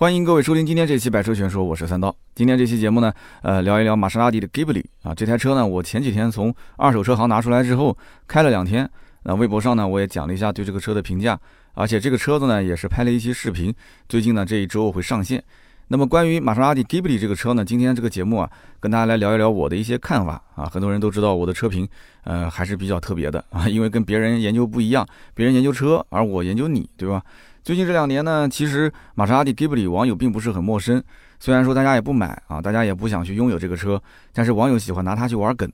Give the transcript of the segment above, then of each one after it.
欢迎各位收听今天这期《百车全说》，我是三刀。今天这期节目呢，呃，聊一聊玛莎拉蒂的 Ghibli 啊，这台车呢，我前几天从二手车行拿出来之后，开了两天。那微博上呢，我也讲了一下对这个车的评价，而且这个车子呢，也是拍了一期视频，最近呢这一周会上线。那么关于玛莎拉蒂 Ghibli 这个车呢，今天这个节目啊，跟大家来聊一聊我的一些看法啊。很多人都知道我的车评，呃，还是比较特别的啊，因为跟别人研究不一样，别人研究车，而我研究你，对吧？最近这两年呢，其实玛莎拉蒂 Ghibli 网友并不是很陌生，虽然说大家也不买啊，大家也不想去拥有这个车，但是网友喜欢拿它去玩梗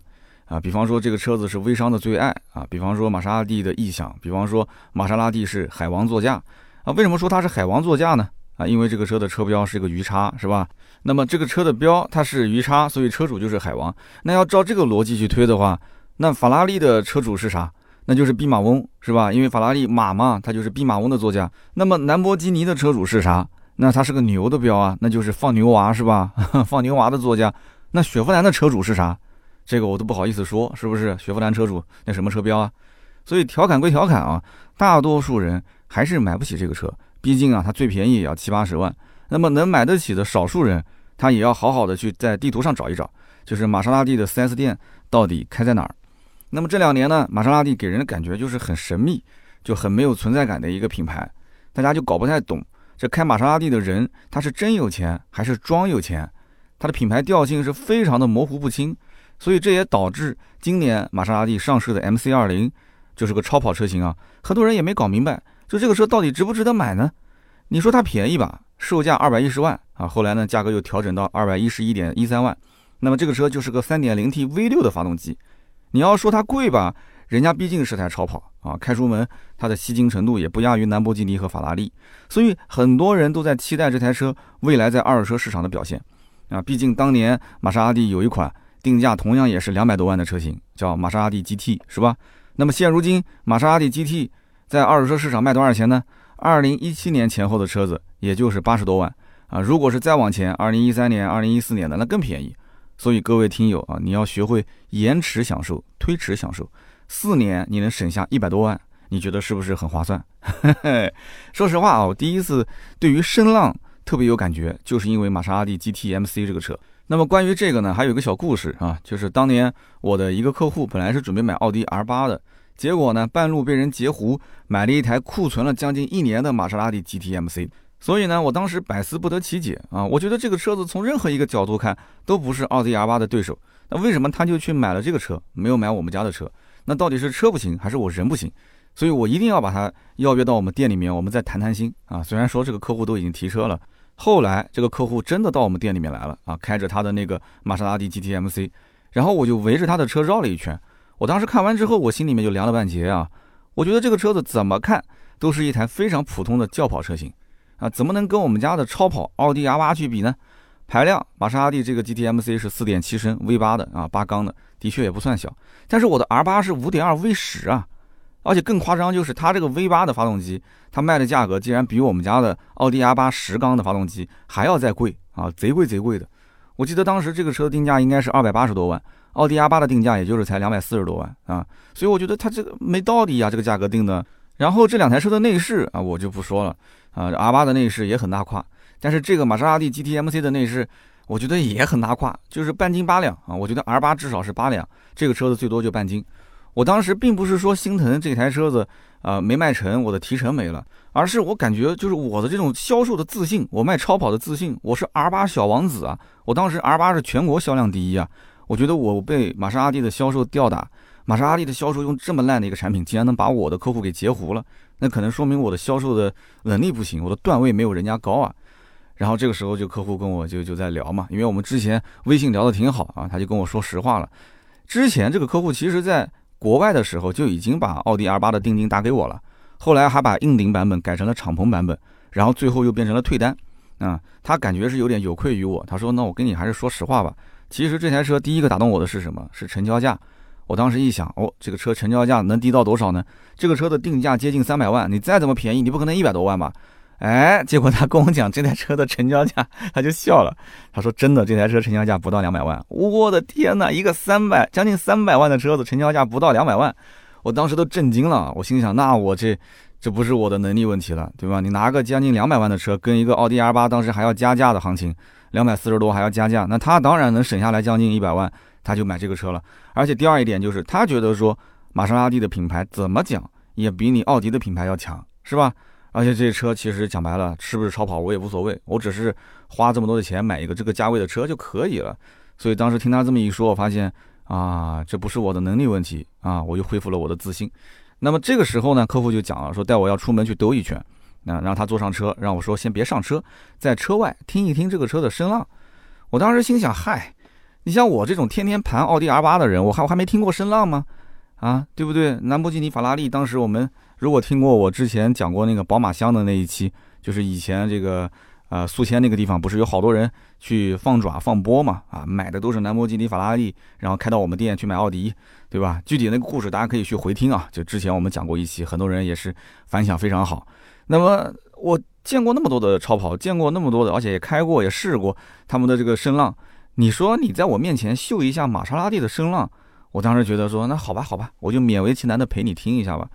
啊。比方说这个车子是微商的最爱啊，比方说玛莎拉蒂的异响，比方说玛莎拉蒂是海王座驾啊。为什么说它是海王座驾呢？啊，因为这个车的车标是一个鱼叉，是吧？那么这个车的标它是鱼叉，所以车主就是海王。那要照这个逻辑去推的话，那法拉利的车主是啥？那就是弼马翁，是吧？因为法拉利马嘛，它就是弼马翁的座驾。那么兰博基尼的车主是啥？那它是个牛的标啊，那就是放牛娃，是吧？放牛娃的座驾。那雪佛兰的车主是啥？这个我都不好意思说，是不是？雪佛兰车主那什么车标啊？所以调侃归调侃啊，大多数人还是买不起这个车。毕竟啊，它最便宜也要七八十万。那么能买得起的少数人，他也要好好的去在地图上找一找，就是玛莎拉蒂的 4S 店到底开在哪儿。那么这两年呢，玛莎拉蒂给人的感觉就是很神秘，就很没有存在感的一个品牌，大家就搞不太懂，这开玛莎拉蒂的人他是真有钱还是装有钱？它的品牌调性是非常的模糊不清，所以这也导致今年玛莎拉蒂上市的 MC20 就是个超跑车型啊，很多人也没搞明白。就这个车到底值不值得买呢？你说它便宜吧，售价二百一十万啊，后来呢价格又调整到二百一十一点一三万。那么这个车就是个三点零 T V 六的发动机。你要说它贵吧，人家毕竟是台超跑啊，开出门它的吸睛程度也不亚于兰博基尼和法拉利，所以很多人都在期待这台车未来在二手车市场的表现啊。毕竟当年玛莎拉蒂有一款定价同样也是两百多万的车型，叫玛莎拉蒂 GT，是吧？那么现如今玛莎拉蒂 GT。在二手车市场卖多少钱呢？二零一七年前后的车子也就是八十多万啊！如果是再往前，二零一三年、二零一四年的那更便宜。所以各位听友啊，你要学会延迟享受、推迟享受。四年你能省下一百多万，你觉得是不是很划算？说实话啊，我第一次对于声浪特别有感觉，就是因为玛莎拉蒂 GT MC 这个车。那么关于这个呢，还有一个小故事啊，就是当年我的一个客户本来是准备买奥迪 R 八的。结果呢，半路被人截胡，买了一台库存了将近一年的玛莎拉蒂 GT-MC。所以呢，我当时百思不得其解啊！我觉得这个车子从任何一个角度看都不是奥迪 R8 的对手。那为什么他就去买了这个车，没有买我们家的车？那到底是车不行，还是我人不行？所以我一定要把他邀约到我们店里面，我们再谈谈心啊！虽然说这个客户都已经提车了，后来这个客户真的到我们店里面来了啊，开着他的那个玛莎拉蒂 GT-MC，然后我就围着他的车绕了一圈。我当时看完之后，我心里面就凉了半截啊！我觉得这个车子怎么看都是一台非常普通的轿跑车型啊，怎么能跟我们家的超跑奥迪 R8 去比呢？排量，玛莎拉蒂这个 GT-MC 是4.7升 V8 的啊，八缸的，的确也不算小。但是我的 R8 是5.2 V10 啊，而且更夸张就是它这个 V8 的发动机，它卖的价格竟然比我们家的奥迪 R8 十缸的发动机还要再贵啊，贼贵贼贵的。我记得当时这个车定价应该是二百八十多万。奥迪 R8 的定价也就是才两百四十多万啊，所以我觉得它这个没道理呀，这个价格定的。然后这两台车的内饰啊，我就不说了啊，R8 的内饰也很拉胯，但是这个玛莎拉蒂 GT-MC 的内饰，我觉得也很拉胯，就是半斤八两啊。我觉得 R8 至少是八两，这个车子最多就半斤。我当时并不是说心疼这台车子啊没卖成，我的提成没了，而是我感觉就是我的这种销售的自信，我卖超跑的自信，我是 R8 小王子啊，我当时 R8 是全国销量第一啊。我觉得我被玛莎拉蒂的销售吊打，玛莎拉蒂的销售用这么烂的一个产品，竟然能把我的客户给截胡了，那可能说明我的销售的能力不行，我的段位没有人家高啊。然后这个时候就客户跟我就就在聊嘛，因为我们之前微信聊得挺好啊，他就跟我说实话了。之前这个客户其实在国外的时候就已经把奥迪 R8 的定金打给我了，后来还把硬顶版本改成了敞篷版本，然后最后又变成了退单啊，他感觉是有点有愧于我，他说那我跟你还是说实话吧。其实这台车第一个打动我的是什么？是成交价。我当时一想，哦，这个车成交价能低到多少呢？这个车的定价接近三百万，你再怎么便宜，你不可能一百多万吧？哎，结果他跟我讲这台车的成交价，他就笑了。他说：“真的，这台车成交价不到两百万。”我的天哪，一个三百将近三百万的车子，成交价不到两百万，我当时都震惊了。我心想，那我这这不是我的能力问题了，对吧？你拿个将近两百万的车，跟一个奥迪 R 八当时还要加价的行情，两百四十多还要加价，那他当然能省下来将近一百万，他就买这个车了。而且第二一点就是，他觉得说玛莎拉蒂的品牌怎么讲也比你奥迪的品牌要强，是吧？而且这车其实讲白了，是不是超跑我也无所谓，我只是花这么多的钱买一个这个价位的车就可以了。所以当时听他这么一说，我发现啊，这不是我的能力问题啊，我就恢复了我的自信。那么这个时候呢，客户就讲了，说带我要出门去兜一圈，那让他坐上车，让我说先别上车，在车外听一听这个车的声浪。我当时心想，嗨，你像我这种天天盘奥迪 R 八的人，我还我还没听过声浪吗？啊，对不对？兰博基尼、法拉利，当时我们如果听过我之前讲过那个宝马箱的那一期，就是以前这个。呃，宿迁那个地方不是有好多人去放爪放波嘛？啊，买的都是兰博基尼、法拉利，然后开到我们店去买奥迪，对吧？具体那个故事大家可以去回听啊。就之前我们讲过一期，很多人也是反响非常好。那么我见过那么多的超跑，见过那么多的，而且也开过，也试过他们的这个声浪。你说你在我面前秀一下玛莎拉蒂的声浪，我当时觉得说，那好吧，好吧，我就勉为其难的陪你听一下吧。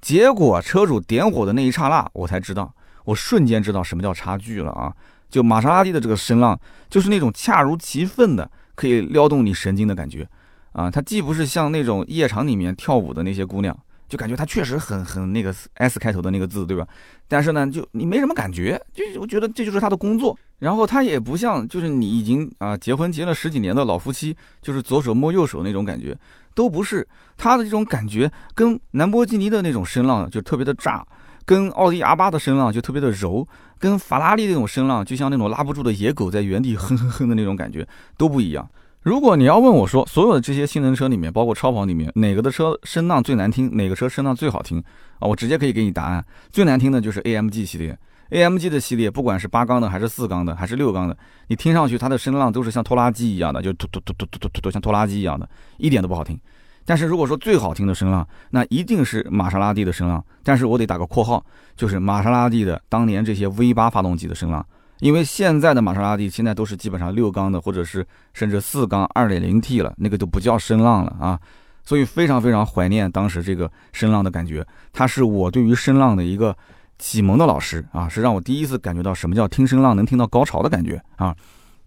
结果车主点火的那一刹那，我才知道。我瞬间知道什么叫差距了啊！就玛莎拉蒂的这个声浪，就是那种恰如其分的，可以撩动你神经的感觉啊！它既不是像那种夜场里面跳舞的那些姑娘，就感觉它确实很很那个 S 开头的那个字，对吧？但是呢，就你没什么感觉，就我觉得这就是他的工作。然后他也不像，就是你已经啊结婚结了十几年的老夫妻，就是左手摸右手那种感觉，都不是他的这种感觉，跟兰博基尼的那种声浪就特别的炸。跟奥迪 R 八的声浪就特别的柔，跟法拉利那种声浪就像那种拉不住的野狗在原地哼哼哼的那种感觉都不一样。如果你要问我说，所有的这些性能车里面，包括超跑里面，哪个的车声浪最难听，哪个车声浪最好听啊？我直接可以给你答案，最难听的就是 AMG 系列，AMG 的系列，不管是八缸的还是四缸的还是六缸的，你听上去它的声浪都是像拖拉机一样的，就突突突突突突突像拖拉机一样的，一点都不好听。但是如果说最好听的声浪，那一定是玛莎拉蒂的声浪。但是我得打个括号，就是玛莎拉蒂的当年这些 V 八发动机的声浪，因为现在的玛莎拉蒂现在都是基本上六缸的，或者是甚至四缸二点零 T 了，那个都不叫声浪了啊。所以非常非常怀念当时这个声浪的感觉，它是我对于声浪的一个启蒙的老师啊，是让我第一次感觉到什么叫听声浪能听到高潮的感觉啊。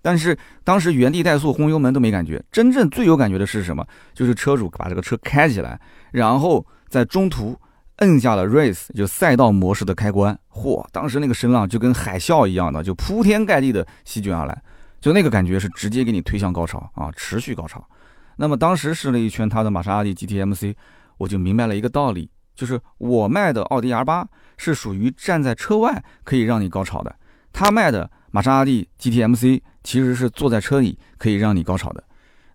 但是当时原地怠速轰油门都没感觉，真正最有感觉的是什么？就是车主把这个车开起来，然后在中途摁下了 race 就赛道模式的开关，嚯！当时那个声浪就跟海啸一样的，就铺天盖地的席卷而来，就那个感觉是直接给你推向高潮啊，持续高潮。那么当时试了一圈他的玛莎拉蒂 GTMC，我就明白了一个道理，就是我卖的奥迪 R8 是属于站在车外可以让你高潮的，他卖的。玛莎拉蒂 GTMC 其实是坐在车里可以让你高潮的，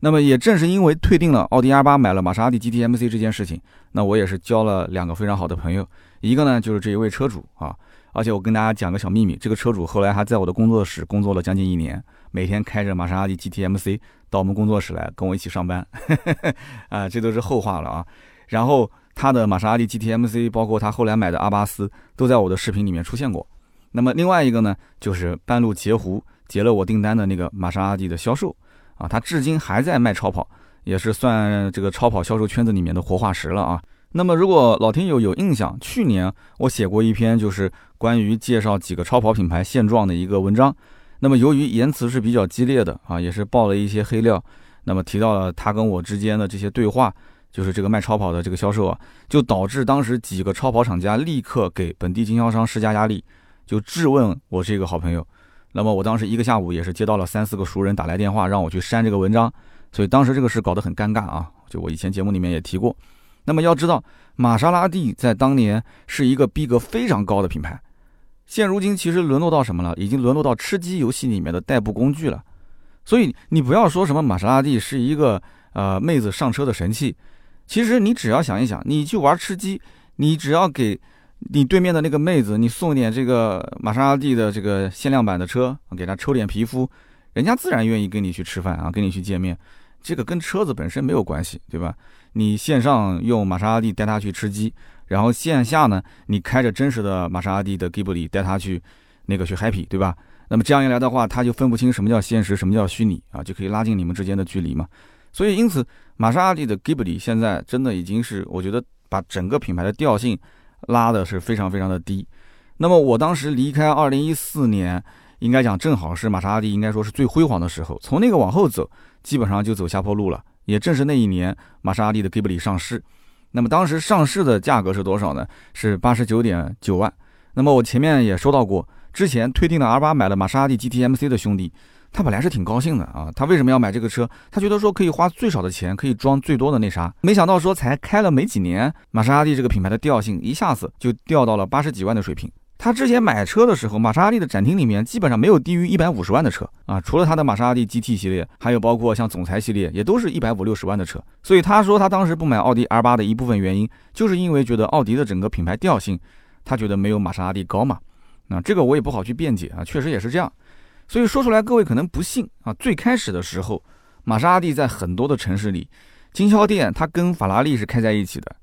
那么也正是因为退订了奥迪 R8，买了玛莎拉蒂 GTMC 这件事情，那我也是交了两个非常好的朋友，一个呢就是这一位车主啊，而且我跟大家讲个小秘密，这个车主后来还在我的工作室工作了将近一年，每天开着玛莎拉蒂 GTMC 到我们工作室来跟我一起上班，啊，这都是后话了啊。然后他的玛莎拉蒂 GTMC，包括他后来买的阿巴斯，都在我的视频里面出现过。那么另外一个呢，就是半路截胡截了我订单的那个玛莎拉蒂的销售啊，他至今还在卖超跑，也是算这个超跑销售圈子里面的活化石了啊。那么如果老听友有印象，去年我写过一篇就是关于介绍几个超跑品牌现状的一个文章，那么由于言辞是比较激烈的啊，也是爆了一些黑料，那么提到了他跟我之间的这些对话，就是这个卖超跑的这个销售啊，就导致当时几个超跑厂家立刻给本地经销商施加压力。就质问我这个好朋友，那么我当时一个下午也是接到了三四个熟人打来电话，让我去删这个文章，所以当时这个事搞得很尴尬啊。就我以前节目里面也提过，那么要知道，玛莎拉蒂在当年是一个逼格非常高的品牌，现如今其实沦落到什么了？已经沦落到吃鸡游戏里面的代步工具了。所以你不要说什么玛莎拉蒂是一个呃妹子上车的神器，其实你只要想一想，你去玩吃鸡，你只要给。你对面的那个妹子，你送点这个玛莎拉蒂的这个限量版的车，给她抽点皮肤，人家自然愿意跟你去吃饭啊，跟你去见面。这个跟车子本身没有关系，对吧？你线上用玛莎拉蒂带她去吃鸡，然后线下呢，你开着真实的玛莎拉蒂的 Ghibli 带她去那个去 happy，对吧？那么这样一来的话，他就分不清什么叫现实，什么叫虚拟啊，就可以拉近你们之间的距离嘛。所以因此，玛莎拉蒂的 Ghibli 现在真的已经是，我觉得把整个品牌的调性。拉的是非常非常的低。那么我当时离开二零一四年，应该讲正好是玛莎拉蒂应该说是最辉煌的时候。从那个往后走，基本上就走下坡路了。也正是那一年，玛莎拉蒂的 Ghibli 上市。那么当时上市的价格是多少呢？是八十九点九万。那么我前面也说到过，之前推定的 R 八买了玛莎拉蒂 GTMC 的兄弟。他本来是挺高兴的啊，他为什么要买这个车？他觉得说可以花最少的钱，可以装最多的那啥。没想到说才开了没几年，玛莎拉蒂这个品牌的调性一下子就掉到了八十几万的水平。他之前买车的时候，玛莎拉蒂的展厅里面基本上没有低于一百五十万的车啊，除了他的玛莎拉蒂 GT 系列，还有包括像总裁系列，也都是一百五六十万的车。所以他说他当时不买奥迪 R 八的一部分原因，就是因为觉得奥迪的整个品牌调性，他觉得没有玛莎拉蒂高嘛。那这个我也不好去辩解啊，确实也是这样。所以说出来，各位可能不信啊。最开始的时候，玛莎拉蒂在很多的城市里，经销店它跟法拉利是开在一起的。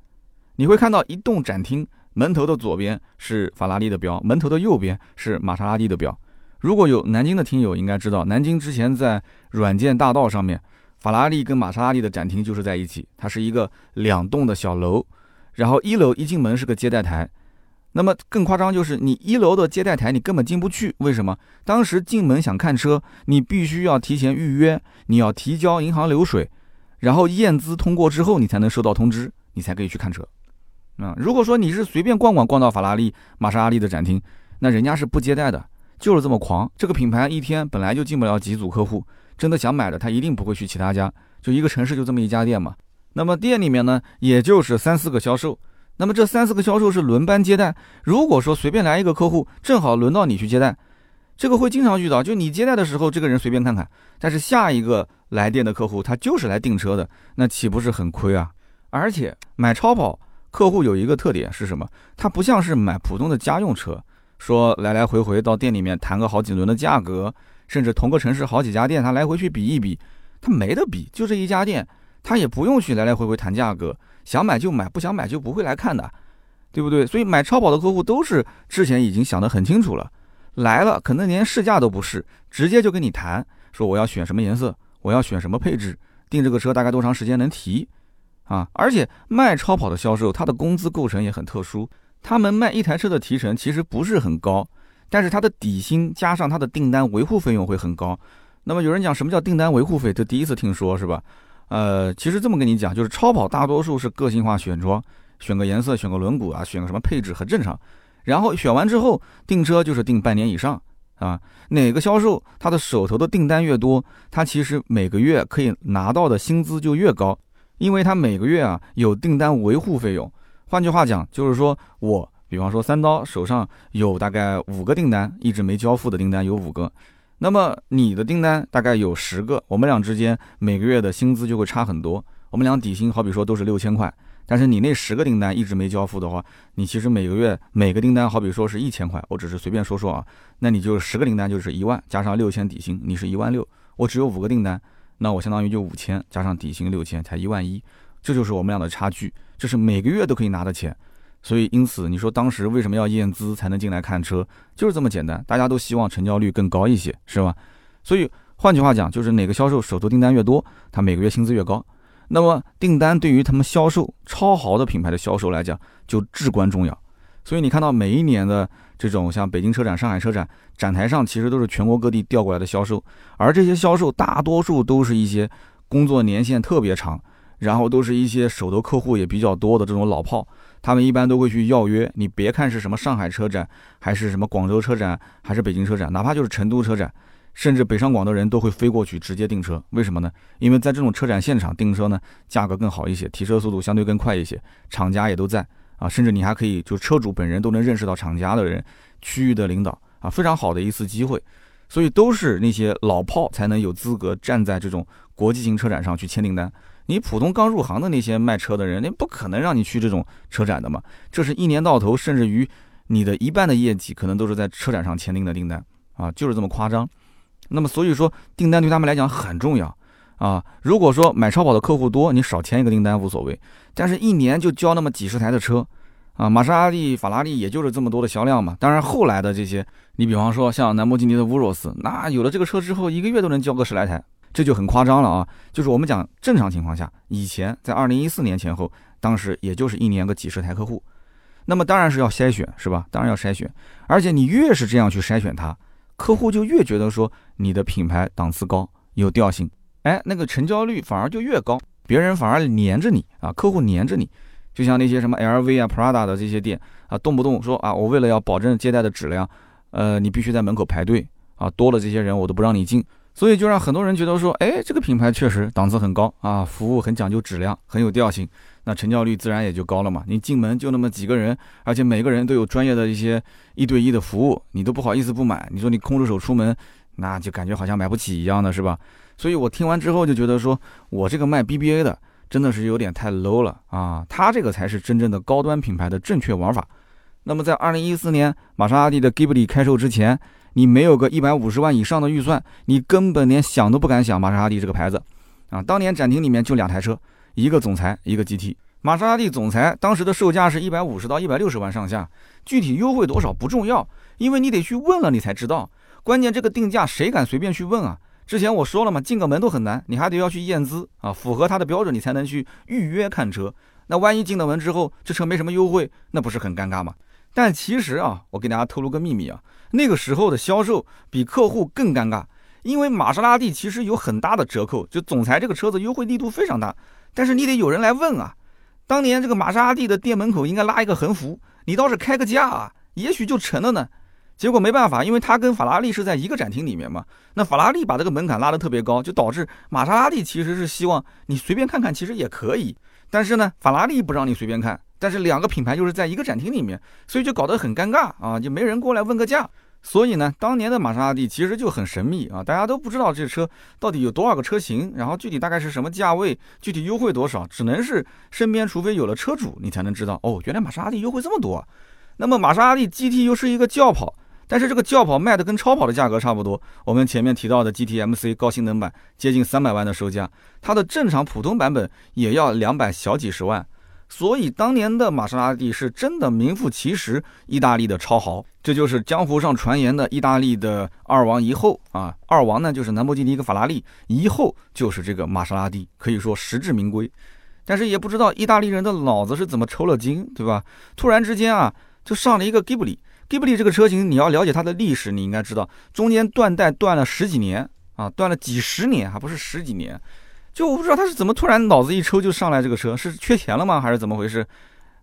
你会看到一栋展厅门头的左边是法拉利的标，门头的右边是玛莎拉蒂的标。如果有南京的听友应该知道，南京之前在软件大道上面，法拉利跟玛莎拉蒂的展厅就是在一起，它是一个两栋的小楼，然后一楼一进门是个接待台。那么更夸张就是，你一楼的接待台你根本进不去，为什么？当时进门想看车，你必须要提前预约，你要提交银行流水，然后验资通过之后，你才能收到通知，你才可以去看车。啊，如果说你是随便逛逛逛到法拉利、玛莎拉蒂的展厅，那人家是不接待的，就是这么狂。这个品牌一天本来就进不了几组客户，真的想买的他一定不会去其他家，就一个城市就这么一家店嘛。那么店里面呢，也就是三四个销售。那么这三四个销售是轮班接待。如果说随便来一个客户，正好轮到你去接待，这个会经常遇到。就你接待的时候，这个人随便看看，但是下一个来电的客户他就是来订车的，那岂不是很亏啊？而且买超跑客户有一个特点是什么？他不像是买普通的家用车，说来来回回到店里面谈个好几轮的价格，甚至同个城市好几家店他来回去比一比，他没得比，就这一家店，他也不用去来来回回谈价格。想买就买，不想买就不会来看的，对不对？所以买超跑的客户都是之前已经想得很清楚了，来了可能连试驾都不试，直接就跟你谈，说我要选什么颜色，我要选什么配置，订这个车大概多长时间能提，啊！而且卖超跑的销售，他的工资构成也很特殊，他们卖一台车的提成其实不是很高，但是他的底薪加上他的订单维护费用会很高。那么有人讲什么叫订单维护费，这第一次听说是吧？呃，其实这么跟你讲，就是超跑大多数是个性化选装，选个颜色，选个轮毂啊，选个什么配置很正常。然后选完之后订车就是订半年以上啊。哪个销售他的手头的订单越多，他其实每个月可以拿到的薪资就越高，因为他每个月啊有订单维护费用。换句话讲，就是说我比方说三刀手上有大概五个订单，一直没交付的订单有五个。那么你的订单大概有十个，我们俩之间每个月的薪资就会差很多。我们俩底薪好比说都是六千块，但是你那十个订单一直没交付的话，你其实每个月每个订单好比说是一千块，我只是随便说说啊，那你就十个订单就是一万，加上六千底薪，你是一万六。我只有五个订单，那我相当于就五千，加上底薪六千才一万一，这就是我们俩的差距，这是每个月都可以拿的钱。所以，因此你说当时为什么要验资才能进来看车，就是这么简单。大家都希望成交率更高一些，是吧？所以换句话讲，就是哪个销售手头订单越多，他每个月薪资越高。那么订单对于他们销售超豪的品牌的销售来讲，就至关重要。所以你看到每一年的这种像北京车展、上海车展展台上，其实都是全国各地调过来的销售，而这些销售大多数都是一些工作年限特别长，然后都是一些手头客户也比较多的这种老炮。他们一般都会去要约，你别看是什么上海车展，还是什么广州车展，还是北京车展，哪怕就是成都车展，甚至北上广的人都会飞过去直接订车。为什么呢？因为在这种车展现场订车呢，价格更好一些，提车速度相对更快一些，厂家也都在啊，甚至你还可以就车主本人都能认识到厂家的人、区域的领导啊，非常好的一次机会。所以都是那些老炮才能有资格站在这种国际型车展上去签订单。你普通刚入行的那些卖车的人，那不可能让你去这种车展的嘛？这是一年到头，甚至于你的一半的业绩，可能都是在车展上签订的订单啊，就是这么夸张。那么所以说，订单对他们来讲很重要啊。如果说买超跑的客户多，你少签一个订单无所谓，但是一年就交那么几十台的车啊，玛莎拉蒂、法拉利也就是这么多的销量嘛。当然后来的这些，你比方说像兰博基尼的乌若斯，那有了这个车之后，一个月都能交个十来台。这就很夸张了啊！就是我们讲正常情况下，以前在二零一四年前后，当时也就是一年个几十台客户。那么当然是要筛选，是吧？当然要筛选，而且你越是这样去筛选它，客户就越觉得说你的品牌档次高，有调性，哎，那个成交率反而就越高，别人反而黏着你啊，客户黏着你。就像那些什么 LV 啊、Prada 的这些店啊，动不动说啊，我为了要保证接待的质量，呃，你必须在门口排队啊，多了这些人我都不让你进，所以就让很多人觉得说，哎，这个品牌确实档次很高啊，服务很讲究质量，很有调性，那成交率自然也就高了嘛。你进门就那么几个人，而且每个人都有专业的一些一对一的服务，你都不好意思不买。你说你空着手出门，那就感觉好像买不起一样的是吧？所以我听完之后就觉得说，我这个卖 BBA 的。真的是有点太 low 了啊！它这个才是真正的高端品牌的正确玩法。那么在二零一四年玛莎拉蒂的 Ghibli 开售之前，你没有个一百五十万以上的预算，你根本连想都不敢想玛莎拉蒂这个牌子啊！当年展厅里面就两台车，一个总裁，一个 GT。玛莎拉蒂总裁当时的售价是一百五十到一百六十万上下，具体优惠多少不重要，因为你得去问了你才知道。关键这个定价谁敢随便去问啊？之前我说了嘛，进个门都很难，你还得要去验资啊，符合他的标准，你才能去预约看车。那万一进了门之后，这车没什么优惠，那不是很尴尬吗？但其实啊，我给大家透露个秘密啊，那个时候的销售比客户更尴尬，因为玛莎拉蒂其实有很大的折扣，就总裁这个车子优惠力度非常大，但是你得有人来问啊。当年这个玛莎拉蒂的店门口应该拉一个横幅，你倒是开个价啊，也许就成了呢。结果没办法，因为它跟法拉利是在一个展厅里面嘛。那法拉利把这个门槛拉得特别高，就导致玛莎拉蒂其实是希望你随便看看，其实也可以。但是呢，法拉利不让你随便看。但是两个品牌就是在一个展厅里面，所以就搞得很尴尬啊，就没人过来问个价。所以呢，当年的玛莎拉蒂其实就很神秘啊，大家都不知道这车到底有多少个车型，然后具体大概是什么价位，具体优惠多少，只能是身边除非有了车主，你才能知道哦，原来玛莎拉蒂优惠这么多。那么玛莎拉蒂 GT 又是一个轿跑。但是这个轿跑卖的跟超跑的价格差不多。我们前面提到的 GTMC 高性能版接近三百万的售价，它的正常普通版本也要两百小几十万。所以当年的玛莎拉蒂是真的名副其实意大利的超豪，这就是江湖上传言的意大利的二王一后啊。二王呢就是兰博基尼跟法拉利，一后就是这个玛莎拉蒂，可以说实至名归。但是也不知道意大利人的脑子是怎么抽了筋，对吧？突然之间啊，就上了一个 Ghibli。Ghibli 这个车型，你要了解它的历史，你应该知道中间断代断了十几年啊，断了几十年，还不是十几年。就我不知道他是怎么突然脑子一抽就上来这个车，是缺钱了吗，还是怎么回事？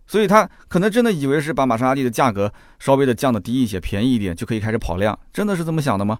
所以他可能真的以为是把玛莎拉蒂的价格稍微的降的低一些，便宜一点就可以开始跑量，真的是这么想的吗？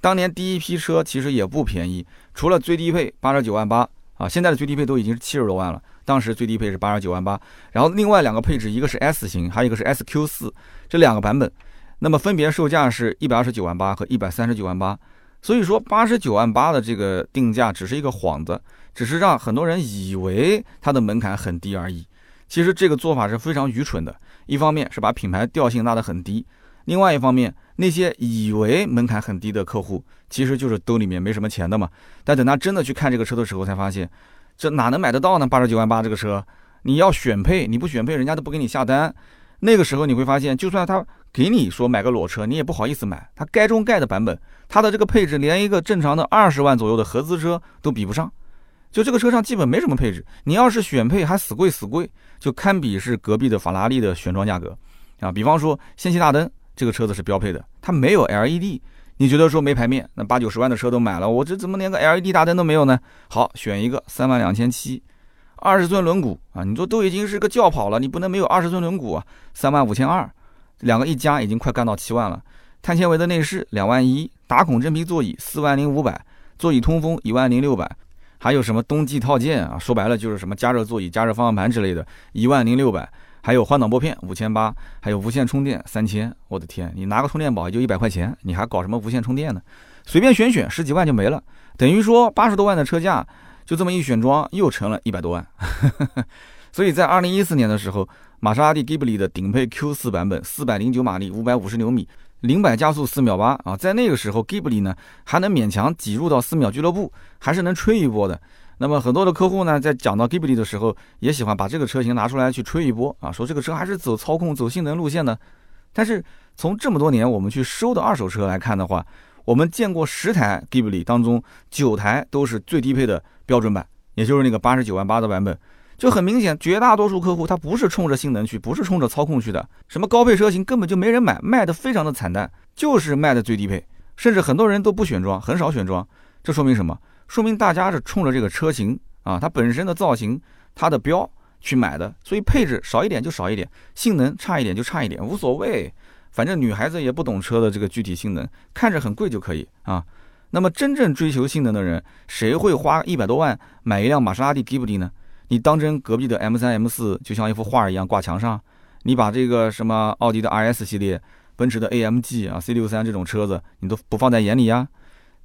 当年第一批车其实也不便宜，除了最低配八十九万八啊，现在的最低配都已经是七十多万了。当时最低配是八十九万八，然后另外两个配置，一个是 S 型，还有一个是 SQ 四，这两个版本，那么分别售价是一百二十九万八和一百三十九万八。所以说八十九万八的这个定价只是一个幌子，只是让很多人以为它的门槛很低而已。其实这个做法是非常愚蠢的，一方面是把品牌调性拉得很低，另外一方面那些以为门槛很低的客户，其实就是兜里面没什么钱的嘛。但等他真的去看这个车的时候，才发现。这哪能买得到呢？八十九万八这个车，你要选配，你不选配，人家都不给你下单。那个时候你会发现，就算他给你说买个裸车，你也不好意思买。他该中盖的版本，它的这个配置连一个正常的二十万左右的合资车都比不上。就这个车上基本没什么配置，你要是选配还死贵死贵，就堪比是隔壁的法拉利的选装价格啊。比方说氙气大灯，这个车子是标配的，它没有 LED。你觉得说没牌面，那八九十万的车都买了，我这怎么连个 LED 大灯都没有呢？好，选一个三万两千七，二十寸轮毂啊！你说都已经是个轿跑了，你不能没有二十寸轮毂啊？三万五千二，两个一加已经快干到七万了。碳纤维的内饰两万一，打孔真皮座椅四万零五百，座椅通风一万零六百，还有什么冬季套件啊？说白了就是什么加热座椅、加热方向盘之类的，一万零六百。还有换挡拨片五千八，还有无线充电三千，我的天，你拿个充电宝也就一百块钱，你还搞什么无线充电呢？随便选选十几万就没了，等于说八十多万的车价就这么一选装又成了一百多万。所以在二零一四年的时候，玛莎拉蒂 Ghibli 的顶配 Q 四版本，四百零九马力，五百五十牛米，零百加速四秒八啊，在那个时候 Ghibli 呢还能勉强挤入到四秒俱乐部，还是能吹一波的。那么很多的客户呢，在讲到 Ghibli 的时候，也喜欢把这个车型拿出来去吹一波啊，说这个车还是走操控、走性能路线的。但是从这么多年我们去收的二手车来看的话，我们见过十台 Ghibli 当中，九台都是最低配的标准版，也就是那个八十九万八的版本。就很明显，绝大多数客户他不是冲着性能去，不是冲着操控去的。什么高配车型根本就没人买，卖的非常的惨淡，就是卖的最低配，甚至很多人都不选装，很少选装。这说明什么？说明大家是冲着这个车型啊，它本身的造型、它的标去买的，所以配置少一点就少一点，性能差一点就差一点，无所谓。反正女孩子也不懂车的这个具体性能，看着很贵就可以啊。那么真正追求性能的人，谁会花一百多万买一辆玛莎拉蒂 Ghibli 呢？你当真隔壁的 M 三 M 四就像一幅画一样挂墙上？你把这个什么奥迪的 RS 系列、奔驰的 AMG 啊、C 六三这种车子，你都不放在眼里呀？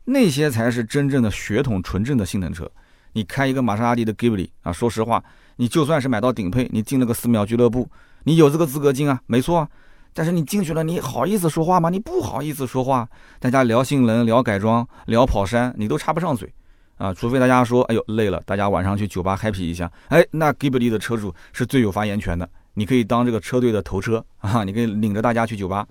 那些才是真正的血统纯正的性能车。你开一个玛莎拉蒂的 Ghibli 啊，说实话，你就算是买到顶配，你进了个四秒俱乐部，你有这个资格进啊，没错啊。但是你进去了，你好意思说话吗？你不好意思说话。大家聊性能、聊改装、聊跑山，你都插不上嘴。啊，除非大家说，哎呦累了，大家晚上去酒吧 happy 一下，哎，那 Ghibli 的车主是最有发言权的，你可以当这个车队的头车啊，你可以领着大家去酒吧。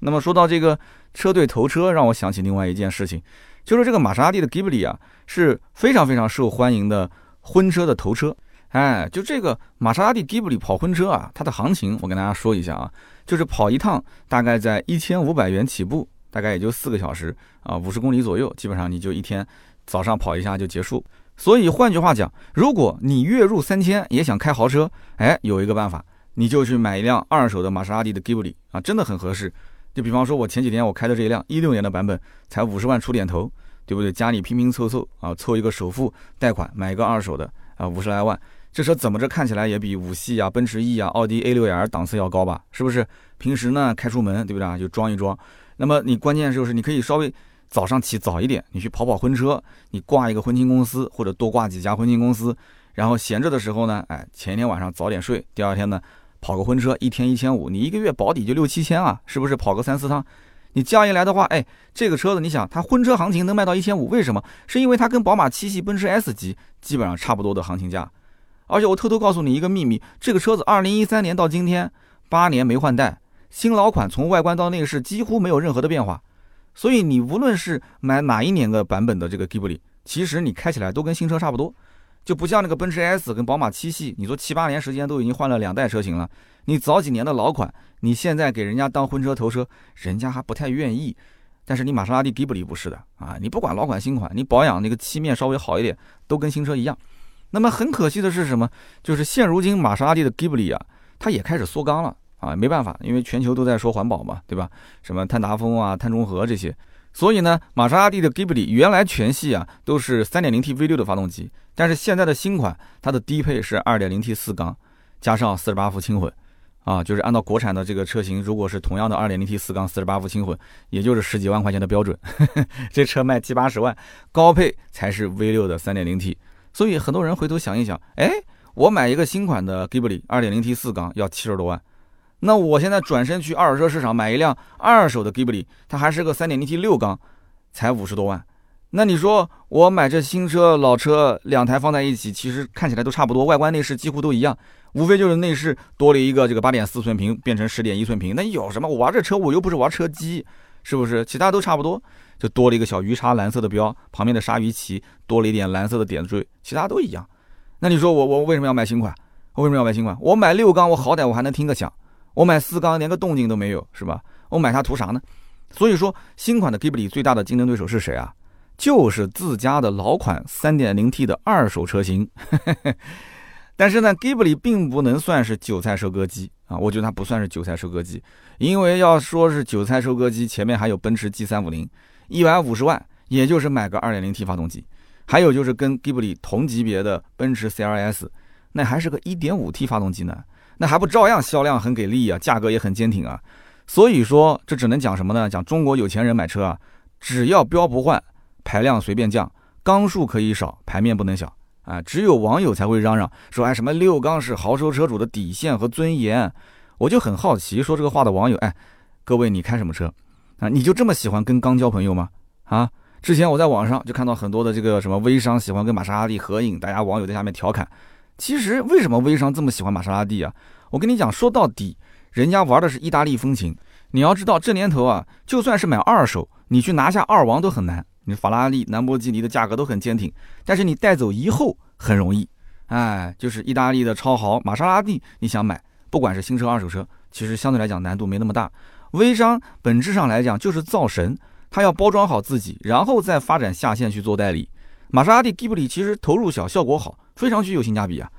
那么说到这个车队头车，让我想起另外一件事情，就是这个玛莎拉蒂的 Ghibli 啊，是非常非常受欢迎的婚车的头车。哎，就这个玛莎拉蒂 Ghibli 跑婚车啊，它的行情我跟大家说一下啊，就是跑一趟大概在一千五百元起步，大概也就四个小时啊，五十公里左右，基本上你就一天。早上跑一下就结束，所以换句话讲，如果你月入三千也想开豪车，哎，有一个办法，你就去买一辆二手的玛莎拉蒂的 Ghibli 啊，真的很合适。就比方说，我前几天我开的这一辆一六年的版本，才五十万出点头，对不对？家里拼拼凑凑啊，凑一个首付贷款买一个二手的啊，五十来万，这车怎么着看起来也比五系啊、奔驰 E 啊、奥迪 A 六 L 档次要高吧？是不是？平时呢开出门，对不对啊？就装一装。那么你关键就是你可以稍微。早上起早一点，你去跑跑婚车，你挂一个婚庆公司或者多挂几家婚庆公司，然后闲着的时候呢，哎，前一天晚上早点睡，第二天呢跑个婚车，一天一千五，你一个月保底就六七千啊，是不是？跑个三四趟，你这样一来的话，哎，这个车子你想，它婚车行情能卖到一千五，为什么？是因为它跟宝马七系、奔驰 S 级基本上差不多的行情价，而且我偷偷告诉你一个秘密，这个车子二零一三年到今天八年没换代，新老款从外观到内饰几乎没有任何的变化。所以你无论是买哪一年的版本的这个 Ghibli，其实你开起来都跟新车差不多，就不像那个奔驰 S 跟宝马七系，你说七八年时间都已经换了两代车型了，你早几年的老款，你现在给人家当婚车头车，人家还不太愿意。但是你玛莎拉蒂 Ghibli 不是的啊，你不管老款新款，你保养那个漆面稍微好一点，都跟新车一样。那么很可惜的是什么？就是现如今玛莎拉蒂的 Ghibli 啊，它也开始缩缸了。啊，没办法，因为全球都在说环保嘛，对吧？什么碳达峰啊、碳中和这些，所以呢，玛莎拉蒂的 Ghibli 原来全系啊都是 3.0T V6 的发动机，但是现在的新款它的低配是 2.0T 四缸，加上48伏轻混，啊，就是按照国产的这个车型，如果是同样的 2.0T 四缸48伏轻混，也就是十几万块钱的标准，这车卖七八十万，高配才是 V6 的 3.0T，所以很多人回头想一想，哎，我买一个新款的 Ghibli 2.0T 四缸要七十多万。那我现在转身去二手车市场买一辆二手的 Ghibli，它还是个 3.0T 六缸，才五十多万。那你说我买这新车老车两台放在一起，其实看起来都差不多，外观内饰几乎都一样，无非就是内饰多了一个这个8.4寸屏变成10.1寸屏。那有什么？我玩这车我又不是玩车机，是不是？其他都差不多，就多了一个小鱼叉蓝色的标，旁边的鲨鱼鳍多了一点蓝色的点缀，其他都一样。那你说我我为什么要买新款？我为什么要买新款？我买六缸，我好歹我还能听个响。我买四缸连个动静都没有，是吧？我买它图啥呢？所以说，新款的 Ghibli 最大的竞争对手是谁啊？就是自家的老款 3.0T 的二手车型。但是呢，Ghibli 并不能算是韭菜收割机啊，我觉得它不算是韭菜收割机，因为要说是韭菜收割机，前面还有奔驰 G350，一百五十万，也就是买个 2.0T 发动机，还有就是跟 Ghibli 同级别的奔驰 CLS，那还是个 1.5T 发动机呢。那还不照样销量很给力啊，价格也很坚挺啊，所以说这只能讲什么呢？讲中国有钱人买车啊，只要标不换，排量随便降，缸数可以少，排面不能小啊。只有网友才会嚷嚷说，哎，什么六缸是豪车车主的底线和尊严。我就很好奇，说这个话的网友，哎，各位你开什么车啊？你就这么喜欢跟缸交朋友吗？啊？之前我在网上就看到很多的这个什么微商喜欢跟玛莎拉蒂合影，大家网友在下面调侃。其实为什么微商这么喜欢玛莎拉蒂啊？我跟你讲，说到底，人家玩的是意大利风情。你要知道，这年头啊，就算是买二手，你去拿下二王都很难。你法拉利、兰博基尼的价格都很坚挺，但是你带走以后很容易哎，就是意大利的超豪玛莎拉蒂，你想买，不管是新车、二手车，其实相对来讲难度没那么大。微商本质上来讲就是造神，他要包装好自己，然后再发展下线去做代理。玛莎拉蒂、吉布里其实投入小，效果好，非常具有性价比啊。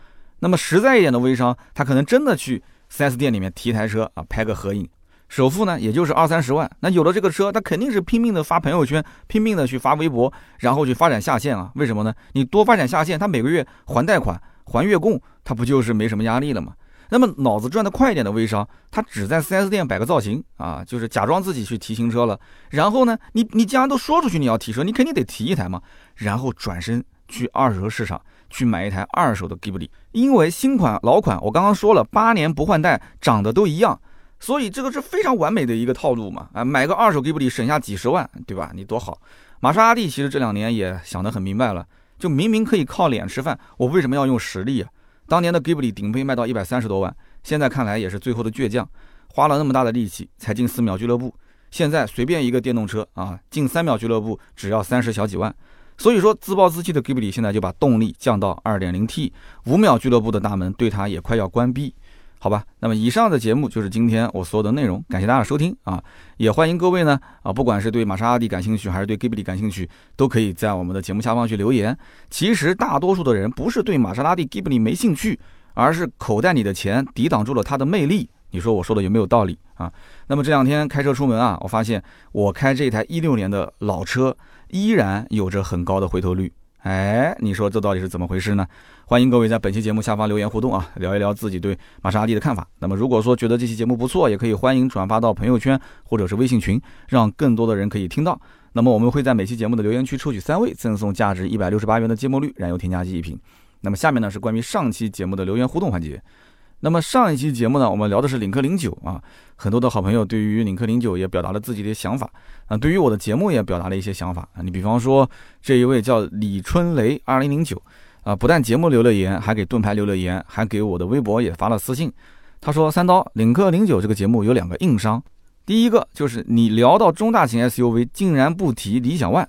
那么实在一点的微商，他可能真的去 4S 店里面提台车啊，拍个合影。首付呢，也就是二三十万。那有了这个车，他肯定是拼命的发朋友圈，拼命的去发微博，然后去发展下线啊。为什么呢？你多发展下线，他每个月还贷款、还月供，他不就是没什么压力了吗？那么脑子转得快一点的微商，他只在 4S 店摆个造型啊，就是假装自己去提新车了。然后呢，你你既然都说出去你要提车，你肯定得提一台嘛。然后转身去二手车市场去买一台二手的 Ghibli，，因为新款老款我刚刚说了，八年不换代，长得都一样。所以这个是非常完美的一个套路嘛，啊，买个二手 Ghibli 省下几十万，对吧？你多好。玛莎拉蒂其实这两年也想得很明白了，就明明可以靠脸吃饭，我为什么要用实力啊？当年的 Ghibli 顶配卖到一百三十多万，现在看来也是最后的倔强，花了那么大的力气才进四秒俱乐部，现在随便一个电动车啊，进三秒俱乐部只要三十小几万。所以说自暴自弃的吉布力现在就把动力降到二点零 T，五秒俱乐部的大门对它也快要关闭。好吧，那么以上的节目就是今天我所有的内容，感谢大家的收听啊，也欢迎各位呢啊，不管是对玛莎拉蒂感兴趣，还是对 Ghibli 感兴趣，都可以在我们的节目下方去留言。其实大多数的人不是对玛莎拉蒂 Ghibli 没兴趣，而是口袋里的钱抵挡住了它的魅力。你说我说的有没有道理啊？那么这两天开车出门啊，我发现我开这台一六年的老车依然有着很高的回头率。哎，你说这到底是怎么回事呢？欢迎各位在本期节目下方留言互动啊，聊一聊自己对玛莎拉蒂的看法。那么如果说觉得这期节目不错，也可以欢迎转发到朋友圈或者是微信群，让更多的人可以听到。那么我们会在每期节目的留言区抽取三位，赠送价值一百六十八元的芥末绿燃油添加剂一瓶。那么下面呢是关于上期节目的留言互动环节。那么上一期节目呢，我们聊的是领克零九啊，很多的好朋友对于领克零九也表达了自己的想法啊，对于我的节目也表达了一些想法啊。你比方说这一位叫李春雷二零零九啊，不但节目留了言，还给盾牌留了言，还给我的微博也发了私信。他说：“三刀，领克零九这个节目有两个硬伤，第一个就是你聊到中大型 SUV，竟然不提理想 ONE；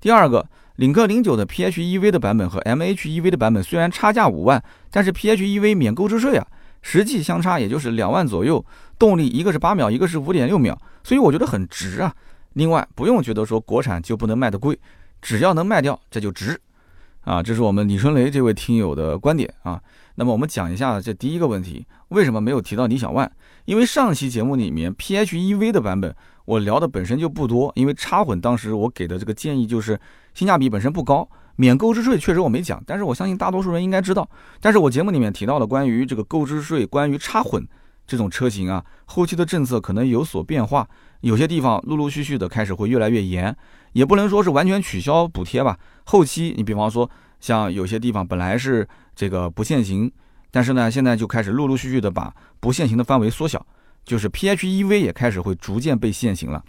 第二个，领克零九的 PHEV 的版本和 MHEV 的版本虽然差价五万，但是 PHEV 免购置税啊。”实际相差也就是两万左右，动力一个是八秒，一个是五点六秒，所以我觉得很值啊。另外不用觉得说国产就不能卖的贵，只要能卖掉这就值啊。这是我们李春雷这位听友的观点啊。那么我们讲一下这第一个问题，为什么没有提到理想 ONE？因为上期节目里面 PHEV 的版本我聊的本身就不多，因为插混当时我给的这个建议就是性价比本身不高。免购置税确实我没讲，但是我相信大多数人应该知道。但是我节目里面提到了关于这个购置税、关于插混这种车型啊，后期的政策可能有所变化，有些地方陆陆续续的开始会越来越严，也不能说是完全取消补贴吧。后期你比方说像有些地方本来是这个不限行，但是呢现在就开始陆陆续续的把不限行的范围缩小，就是 PHEV 也开始会逐渐被限行了。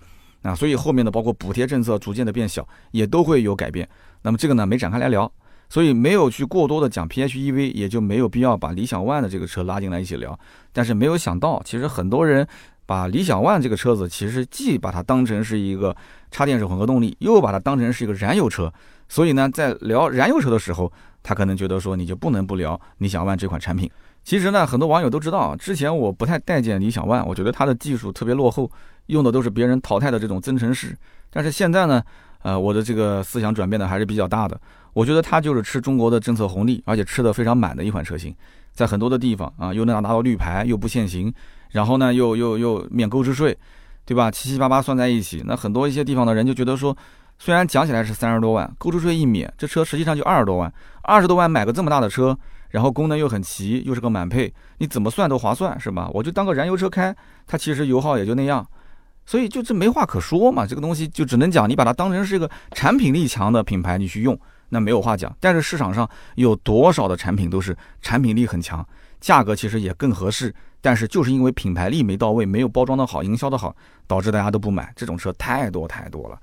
啊，所以后面的包括补贴政策逐渐的变小，也都会有改变。那么这个呢没展开来聊，所以没有去过多的讲 PHEV，也就没有必要把理想 ONE 的这个车拉进来一起聊。但是没有想到，其实很多人把理想 ONE 这个车子，其实既把它当成是一个插电式混合动力，又把它当成是一个燃油车。所以呢，在聊燃油车的时候，他可能觉得说你就不能不聊理想 ONE 这款产品。其实呢，很多网友都知道，之前我不太待见理想 ONE，我觉得它的技术特别落后。用的都是别人淘汰的这种增程式，但是现在呢，呃，我的这个思想转变的还是比较大的。我觉得它就是吃中国的政策红利，而且吃的非常满的一款车型，在很多的地方啊，又能拿到绿牌，又不限行，然后呢，又又又免购置税，对吧？七七八八算在一起，那很多一些地方的人就觉得说，虽然讲起来是三十多万，购置税一免，这车实际上就二十多万，二十多万买个这么大的车，然后功能又很齐，又是个满配，你怎么算都划算，是吧？我就当个燃油车开，它其实油耗也就那样。所以就这没话可说嘛，这个东西就只能讲你把它当成是一个产品力强的品牌你去用，那没有话讲。但是市场上有多少的产品都是产品力很强，价格其实也更合适，但是就是因为品牌力没到位，没有包装的好，营销的好，导致大家都不买。这种车太多太多了。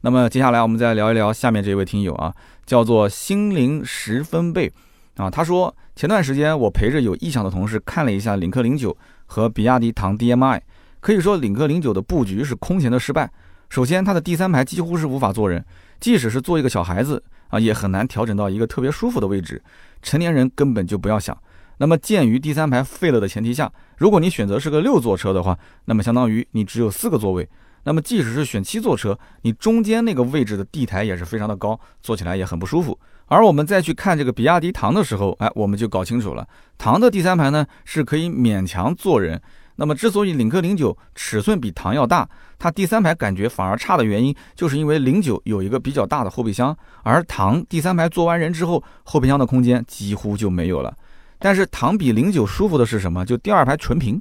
那么接下来我们再聊一聊下面这位听友啊，叫做心灵十分贝啊，他说前段时间我陪着有意向的同事看了一下领克零九和比亚迪唐 DMI。可以说，领克零九的布局是空前的失败。首先，它的第三排几乎是无法坐人，即使是坐一个小孩子啊，也很难调整到一个特别舒服的位置。成年人根本就不要想。那么，鉴于第三排废了的前提下，如果你选择是个六座车的话，那么相当于你只有四个座位。那么，即使是选七座车，你中间那个位置的地台也是非常的高，坐起来也很不舒服。而我们再去看这个比亚迪唐的时候，哎，我们就搞清楚了，唐的第三排呢是可以勉强坐人。那么，之所以领克零九尺寸比唐要大，它第三排感觉反而差的原因，就是因为零九有一个比较大的后备箱，而唐第三排坐完人之后，后备箱的空间几乎就没有了。但是唐比零九舒服的是什么？就第二排纯平，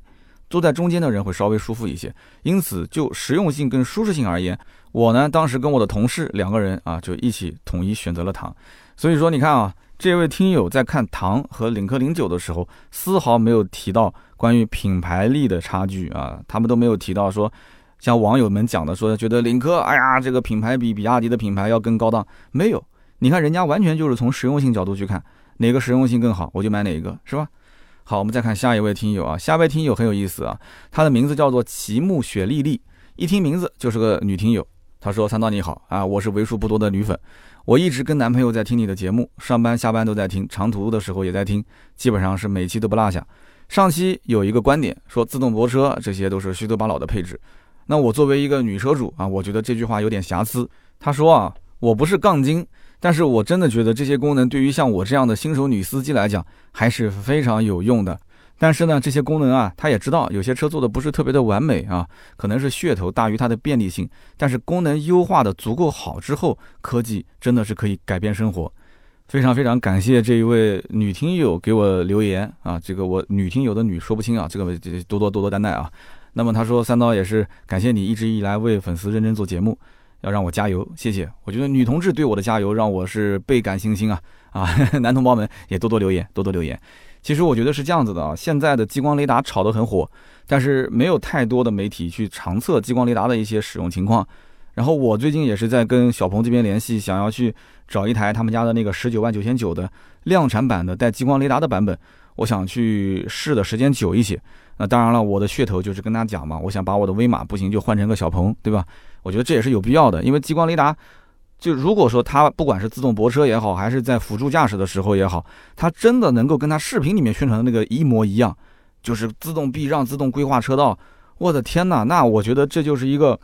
坐在中间的人会稍微舒服一些。因此，就实用性跟舒适性而言，我呢当时跟我的同事两个人啊，就一起统一选择了唐。所以说，你看啊，这位听友在看唐和领克零九的时候，丝毫没有提到关于品牌力的差距啊，他们都没有提到说，像网友们讲的说，觉得领克，哎呀，这个品牌比比亚迪的品牌要更高档，没有。你看人家完全就是从实用性角度去看。哪个实用性更好，我就买哪一个，是吧？好，我们再看下一位听友啊，下一位听友很有意思啊，他的名字叫做齐木雪莉莉，一听名字就是个女听友。他说：“三刀你好啊，我是为数不多的女粉，我一直跟男朋友在听你的节目，上班下班都在听，长途的时候也在听，基本上是每期都不落下。上期有一个观点说自动泊车这些都是虚头巴脑的配置，那我作为一个女车主啊，我觉得这句话有点瑕疵。他说啊，我不是杠精。”但是我真的觉得这些功能对于像我这样的新手女司机来讲还是非常有用的。但是呢，这些功能啊，他也知道有些车做的不是特别的完美啊，可能是噱头大于它的便利性。但是功能优化的足够好之后，科技真的是可以改变生活。非常非常感谢这一位女听友给我留言啊，这个我女听友的女说不清啊，这个多多多多担待啊。那么他说三刀也是感谢你一直以来为粉丝认真做节目。要让我加油，谢谢。我觉得女同志对我的加油让我是倍感信心啊啊！男同胞们也多多留言，多多留言。其实我觉得是这样子的啊，现在的激光雷达炒得很火，但是没有太多的媒体去长测激光雷达的一些使用情况。然后我最近也是在跟小鹏这边联系，想要去找一台他们家的那个十九万九千九的量产版的带激光雷达的版本，我想去试的时间久一些。那当然了，我的噱头就是跟他讲嘛，我想把我的威马不行就换成个小鹏，对吧？我觉得这也是有必要的，因为激光雷达，就如果说它不管是自动泊车也好，还是在辅助驾驶的时候也好，它真的能够跟它视频里面宣传的那个一模一样，就是自动避让、自动规划车道，我的天哪！那我觉得这就是一个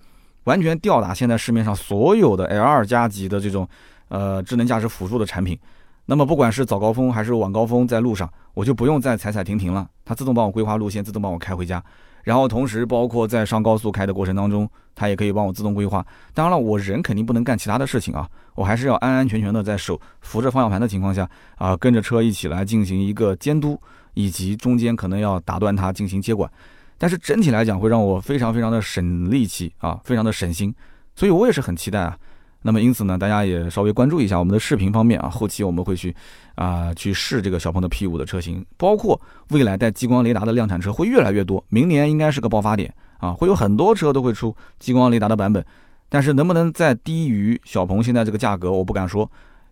完全吊打现在市面上所有的 L 二加级的这种呃智能驾驶辅助的产品。那么不管是早高峰还是晚高峰，在路上我就不用再踩踩停停了，它自动帮我规划路线，自动帮我开回家。然后同时包括在上高速开的过程当中，它也可以帮我自动规划。当然了，我人肯定不能干其他的事情啊，我还是要安安全全的在手扶着方向盘的情况下啊，跟着车一起来进行一个监督，以及中间可能要打断它进行接管。但是整体来讲会让我非常非常的省力气啊，非常的省心，所以我也是很期待啊。那么因此呢，大家也稍微关注一下我们的视频方面啊，后期我们会去啊去试这个小鹏的 P5 的车型，包括未来带激光雷达的量产车会越来越多，明年应该是个爆发点啊，会有很多车都会出激光雷达的版本，但是能不能再低于小鹏现在这个价格，我不敢说，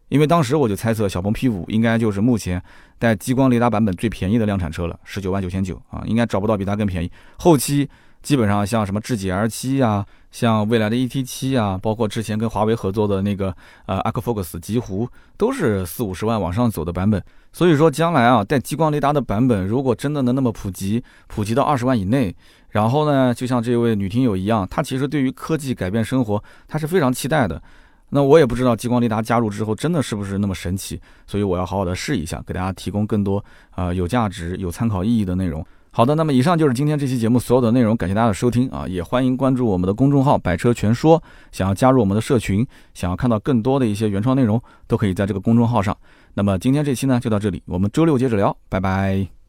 因为当时我就猜测小鹏 P5 应该就是目前带激光雷达版本最便宜的量产车了，十九万九千九啊，应该找不到比它更便宜，后期。基本上像什么智己 L 七呀，像未来的 ET 七啊，包括之前跟华为合作的那个呃 AQUA FOX 极狐，都是四五十万往上走的版本。所以说将来啊，带激光雷达的版本，如果真的能那么普及，普及到二十万以内，然后呢，就像这位女听友一样，她其实对于科技改变生活，她是非常期待的。那我也不知道激光雷达加入之后真的是不是那么神奇，所以我要好好的试一下，给大家提供更多啊有价值、有参考意义的内容。好的，那么以上就是今天这期节目所有的内容，感谢大家的收听啊，也欢迎关注我们的公众号“百车全说”，想要加入我们的社群，想要看到更多的一些原创内容，都可以在这个公众号上。那么今天这期呢就到这里，我们周六接着聊，拜拜。